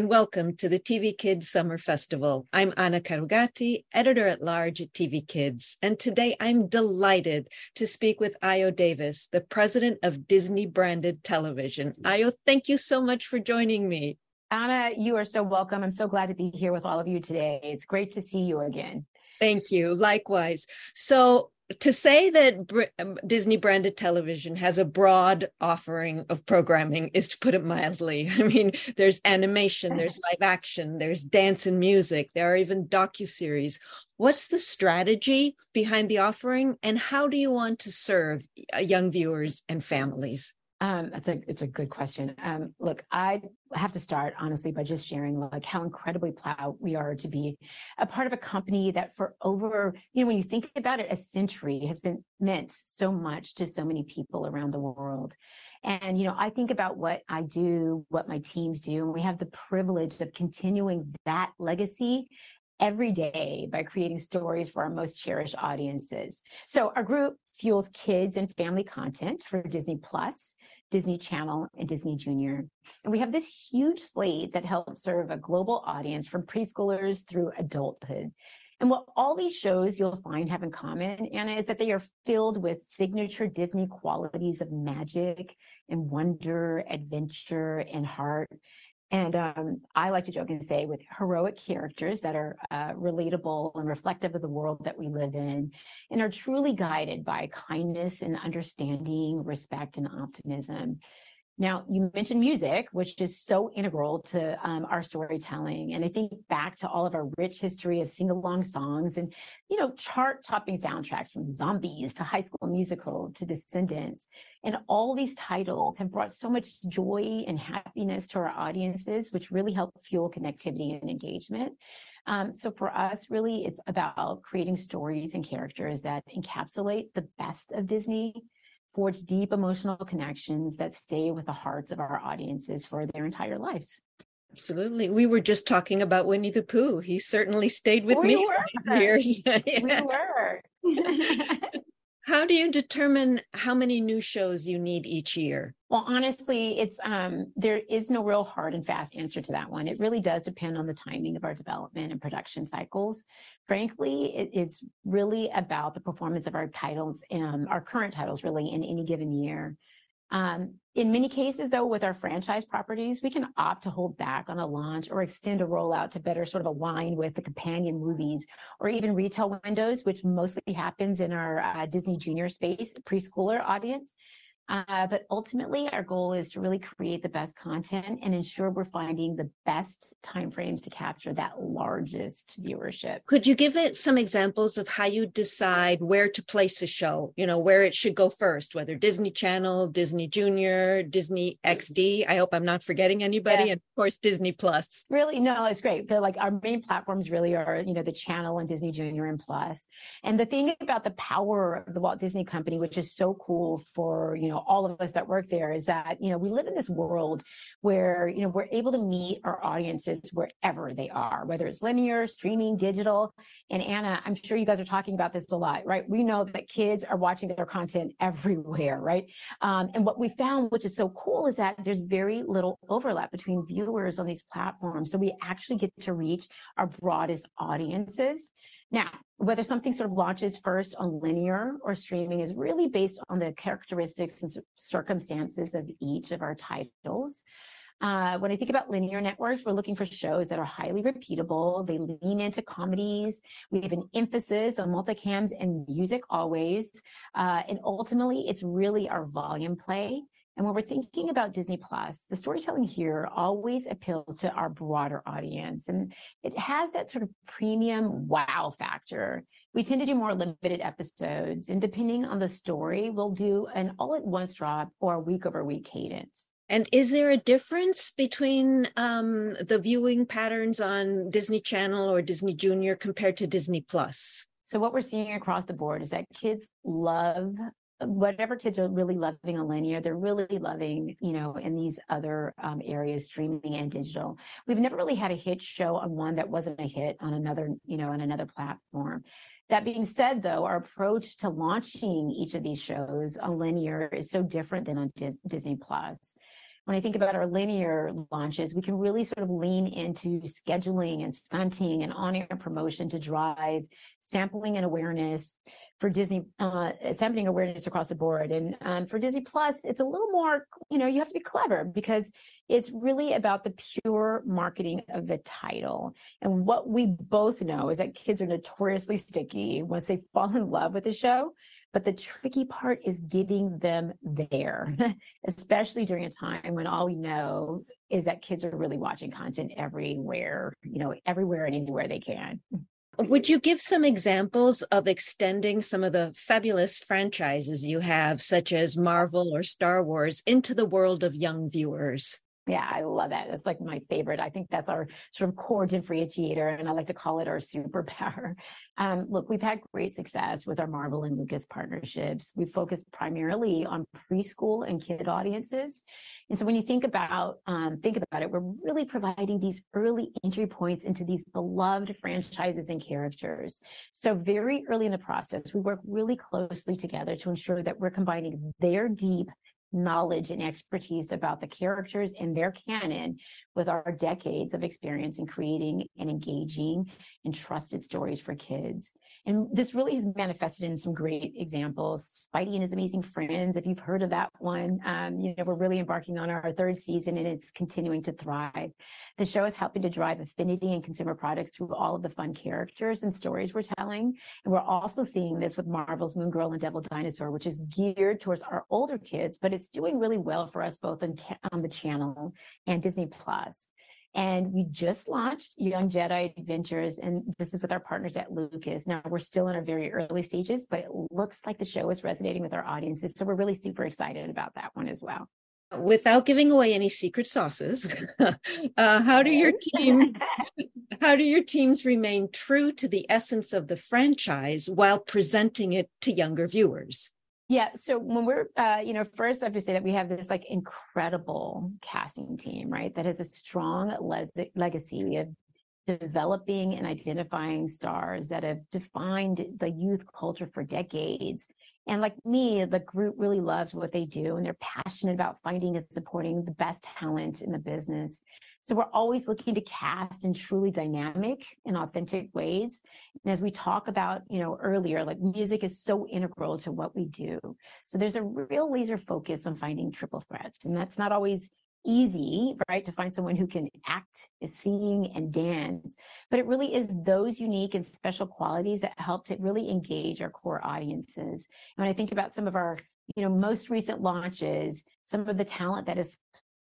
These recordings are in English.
and welcome to the TV Kids Summer Festival. I'm Anna Carugati, editor at large at TV Kids, and today I'm delighted to speak with Ayo Davis, the president of Disney Branded Television. Ayo, thank you so much for joining me. Anna, you are so welcome. I'm so glad to be here with all of you today. It's great to see you again. Thank you. Likewise. So, to say that um, Disney branded television has a broad offering of programming is to put it mildly. I mean, there's animation, there's live action, there's dance and music, there are even docu-series. What's the strategy behind the offering and how do you want to serve uh, young viewers and families? Um, that's a it's a good question. Um, look, I have to start honestly by just sharing like how incredibly proud we are to be a part of a company that for over you know when you think about it, a century has been meant so much to so many people around the world. And you know, I think about what I do, what my teams do, and we have the privilege of continuing that legacy every day by creating stories for our most cherished audiences. So our group fuels kids and family content for Disney Plus, Disney Channel, and Disney Junior. And we have this huge slate that helps serve a global audience from preschoolers through adulthood. And what all these shows you'll find have in common, Anna, is that they are filled with signature Disney qualities of magic and wonder, adventure, and heart. And um, I like to joke and say with heroic characters that are uh, relatable and reflective of the world that we live in and are truly guided by kindness and understanding, respect, and optimism. Now, you mentioned music, which is so integral to um, our storytelling. And I think back to all of our rich history of sing along songs and, you know, chart topping soundtracks from Zombies to High School Musical to Descendants. And all these titles have brought so much joy and happiness to our audiences, which really help fuel connectivity and engagement. Um, so for us, really, it's about creating stories and characters that encapsulate the best of Disney forge deep emotional connections that stay with the hearts of our audiences for their entire lives. Absolutely. We were just talking about Winnie the Pooh. He certainly stayed with we me were. for years. We were. how do you determine how many new shows you need each year? Well, honestly, it's um, there is no real hard and fast answer to that one. It really does depend on the timing of our development and production cycles. Frankly, it, it's really about the performance of our titles and our current titles, really, in any given year. Um, in many cases, though, with our franchise properties, we can opt to hold back on a launch or extend a rollout to better sort of align with the companion movies or even retail windows, which mostly happens in our uh, Disney Junior space preschooler audience. Uh, but ultimately, our goal is to really create the best content and ensure we're finding the best timeframes to capture that largest viewership. Could you give it some examples of how you decide where to place a show? You know, where it should go first, whether Disney Channel, Disney Junior, Disney XD. I hope I'm not forgetting anybody, yeah. and of course Disney Plus. Really, no, it's great. But like our main platforms really are, you know, the Channel and Disney Junior and Plus. And the thing about the power of the Walt Disney Company, which is so cool for you know all of us that work there is that, you know, we live in this world where, you know, we're able to meet our audiences wherever they are, whether it's linear, streaming, digital. And Anna, I'm sure you guys are talking about this a lot, right? We know that kids are watching their content everywhere, right? Um, and what we found, which is so cool, is that there's very little overlap between viewers on these platforms. So we actually get to reach our broadest audiences. Now, whether something sort of launches first on linear or streaming is really based on the characteristics and circumstances of each of our titles. Uh, when I think about linear networks, we're looking for shows that are highly repeatable. They lean into comedies. We have an emphasis on multicams and music always. Uh, and ultimately, it's really our volume play and when we're thinking about Disney Plus, the storytelling here always appeals to our broader audience. And it has that sort of premium wow factor. We tend to do more limited episodes. And depending on the story, we'll do an all at once drop or a week over week cadence. And is there a difference between um, the viewing patterns on Disney Channel or Disney Junior compared to Disney Plus? So what we're seeing across the board is that kids love whatever kids are really loving a linear, they're really loving, you know, in these other um, areas, streaming and digital. We've never really had a hit show on one that wasn't a hit on another, you know, on another platform. That being said, though, our approach to launching each of these shows on linear is so different than on Dis- Disney Plus. when I think about our linear launches, we can really sort of lean into scheduling and stunting and on-air promotion to drive sampling and awareness for Disney, uh, sampling awareness across the board. And um, for Disney Plus, it's a little more, you know, you have to be clever because it's really about the pure marketing of the title. And what we both know is that kids are notoriously sticky once they fall in love with the show. But the tricky part is getting them there, especially during a time when all we know is that kids are really watching content everywhere, you know, everywhere and anywhere they can. Would you give some examples of extending some of the fabulous franchises you have, such as Marvel or Star Wars, into the world of young viewers? Yeah, I love that. It's like my favorite. I think that's our sort of core differentiator, and I like to call it our superpower. Um, look, we've had great success with our Marvel and Lucas partnerships. We focus primarily on preschool and kid audiences, and so when you think about um, think about it, we're really providing these early entry points into these beloved franchises and characters. So very early in the process, we work really closely together to ensure that we're combining their deep knowledge and expertise about the characters and their canon with our decades of experience in creating and engaging and trusted stories for kids. And this really has manifested in some great examples. Spidey and his amazing friends, if you've heard of that one, um, you know, we're really embarking on our third season and it's continuing to thrive. The show is helping to drive affinity in consumer products through all of the fun characters and stories we're telling. And we're also seeing this with Marvel's Moon Girl and Devil Dinosaur, which is geared towards our older kids, but it's doing really well for us both on, on the channel and Disney Plus. And we just launched Young Jedi Adventures, and this is with our partners at Lucas. Now, we're still in our very early stages, but it looks like the show is resonating with our audiences. So we're really super excited about that one as well. Without giving away any secret sauces, uh, how do your teams how do your teams remain true to the essence of the franchise while presenting it to younger viewers? Yeah. So when we're, uh, you know, first I have to say that we have this like incredible casting team, right? That has a strong legacy of developing and identifying stars that have defined the youth culture for decades. And like me, the group really loves what they do and they're passionate about finding and supporting the best talent in the business. So we're always looking to cast in truly dynamic and authentic ways. And as we talk about, you know, earlier, like music is so integral to what we do. So there's a real laser focus on finding triple threats. And that's not always easy, right, to find someone who can act, is sing, and dance. But it really is those unique and special qualities that help to really engage our core audiences. And when I think about some of our, you know, most recent launches, some of the talent that is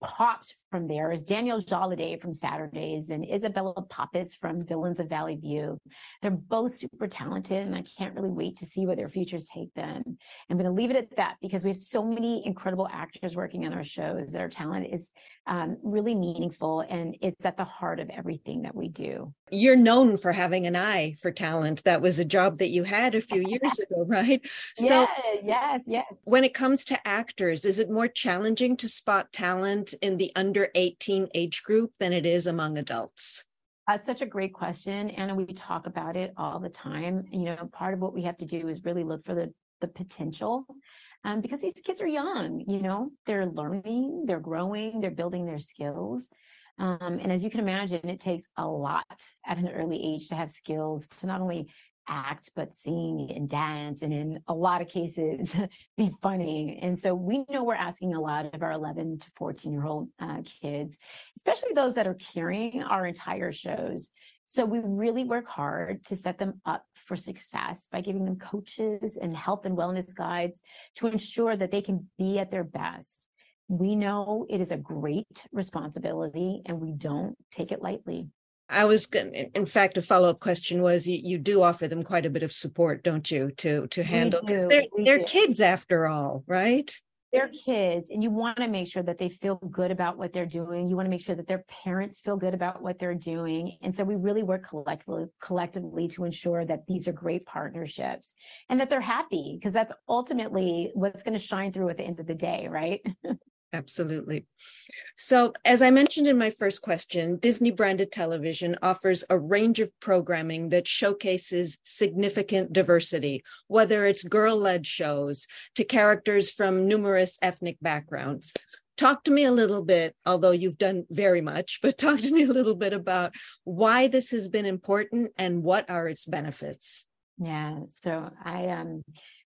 popped from there is Danielle Jalade from Saturdays and Isabella Pappas from Villains of Valley View. They're both super talented and I can't really wait to see where their futures take them. I'm going to leave it at that because we have so many incredible actors working on our shows that our talent is um, really meaningful and it's at the heart of everything that we do. You're known for having an eye for talent. That was a job that you had a few years ago, right? So yeah, yes, yes. When it comes to actors, is it more challenging to spot talent in the under 18 age group than it is among adults? That's such a great question. and we talk about it all the time. You know, part of what we have to do is really look for the, the potential um, because these kids are young, you know, they're learning, they're growing, they're building their skills. Um, and as you can imagine, it takes a lot at an early age to have skills to not only act, but sing and dance, and in a lot of cases, be funny. And so we know we're asking a lot of our 11 to 14 year old uh, kids, especially those that are carrying our entire shows. So we really work hard to set them up for success by giving them coaches and health and wellness guides to ensure that they can be at their best. We know it is a great responsibility and we don't take it lightly. I was going in fact a follow-up question was you, you do offer them quite a bit of support, don't you, to to handle because they're they're do. kids after all, right? They're kids and you want to make sure that they feel good about what they're doing. You want to make sure that their parents feel good about what they're doing. And so we really work collectively collectively to ensure that these are great partnerships and that they're happy because that's ultimately what's going to shine through at the end of the day, right? Absolutely. So, as I mentioned in my first question, Disney branded television offers a range of programming that showcases significant diversity, whether it's girl led shows to characters from numerous ethnic backgrounds. talk to me a little bit, although you've done very much, but talk to me a little bit about why this has been important and what are its benefits. Yeah. So I um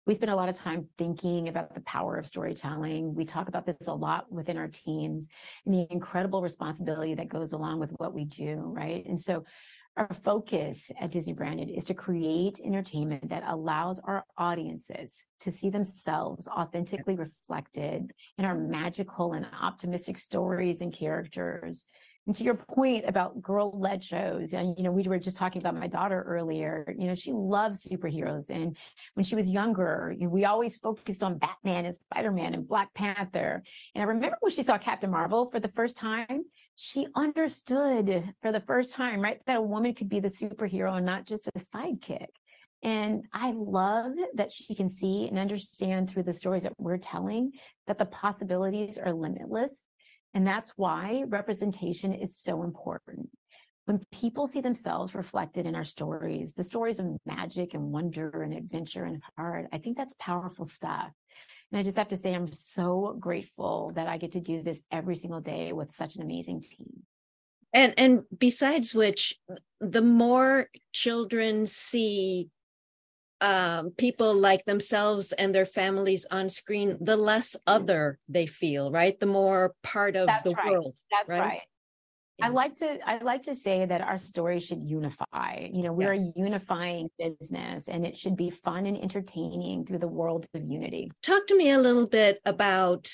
we spend a lot of time thinking about the power of storytelling. We talk about this a lot within our teams and the incredible responsibility that goes along with what we do, right? And so our focus at Disney Branded is to create entertainment that allows our audiences to see themselves authentically reflected in our magical and optimistic stories and characters. And to your point about girl-led shows, and you know, we were just talking about my daughter earlier. You know, she loves superheroes, and when she was younger, we always focused on Batman and Spider-Man and Black Panther. And I remember when she saw Captain Marvel for the first time, she understood for the first time, right, that a woman could be the superhero and not just a sidekick. And I love that she can see and understand through the stories that we're telling that the possibilities are limitless and that's why representation is so important. When people see themselves reflected in our stories, the stories of magic and wonder and adventure and heart, I think that's powerful stuff. And I just have to say, I'm so grateful that I get to do this every single day with such an amazing team. And and besides which, the more children see um, people like themselves and their families on screen, the less other they feel, right? The more part of That's the right. world. That's right. right. I like to I like to say that our story should unify. You know, we're a unifying business and it should be fun and entertaining through the world of unity. Talk to me a little bit about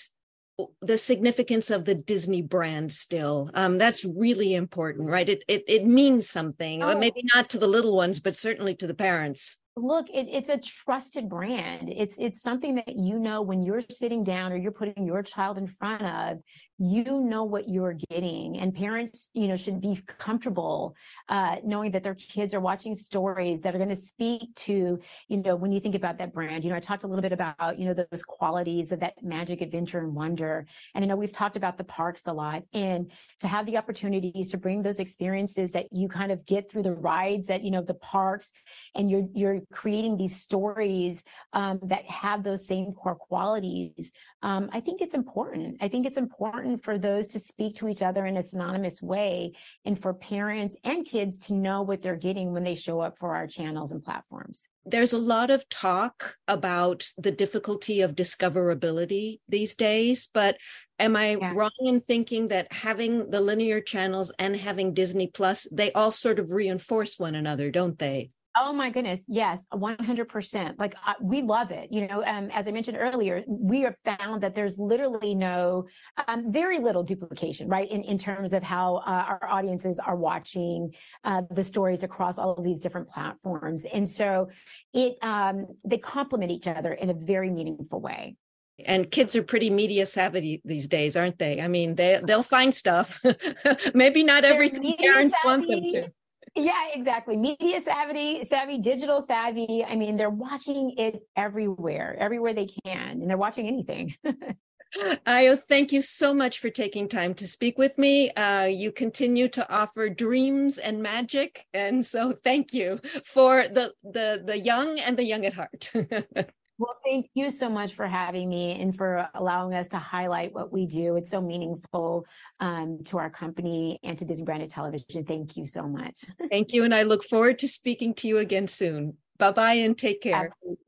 the significance of the Disney brand still. Um, that's really important, right? It it it means something. Oh. Maybe not to the little ones, but certainly to the parents look it, it's a trusted brand. It's it's something that you know when you're sitting down or you're putting your child in front of you know what you're getting and parents you know should be comfortable uh, knowing that their kids are watching stories that are going to speak to you know when you think about that brand you know i talked a little bit about you know those qualities of that magic adventure and wonder and i know we've talked about the parks a lot and to have the opportunities to bring those experiences that you kind of get through the rides at you know the parks and you're you're creating these stories um, that have those same core qualities um, I think it's important. I think it's important for those to speak to each other in a synonymous way and for parents and kids to know what they're getting when they show up for our channels and platforms. There's a lot of talk about the difficulty of discoverability these days, but am I yeah. wrong in thinking that having the linear channels and having Disney Plus, they all sort of reinforce one another, don't they? Oh my goodness. Yes, 100%. Like uh, we love it. You know, um, as I mentioned earlier, we have found that there's literally no, um, very little duplication, right? In, in terms of how uh, our audiences are watching uh, the stories across all of these different platforms. And so it, um, they complement each other in a very meaningful way and kids are pretty media savvy these days aren't they i mean they they'll find stuff maybe not everything parents savvy. want them to yeah, exactly. Media savvy, savvy, digital savvy. I mean, they're watching it everywhere, everywhere they can, and they're watching anything. Ayo, thank you so much for taking time to speak with me. Uh, you continue to offer dreams and magic, and so thank you for the the the young and the young at heart. Well, thank you so much for having me and for allowing us to highlight what we do. It's so meaningful um, to our company and to Disney Branded Television. Thank you so much. Thank you. And I look forward to speaking to you again soon. Bye bye and take care. Absolutely.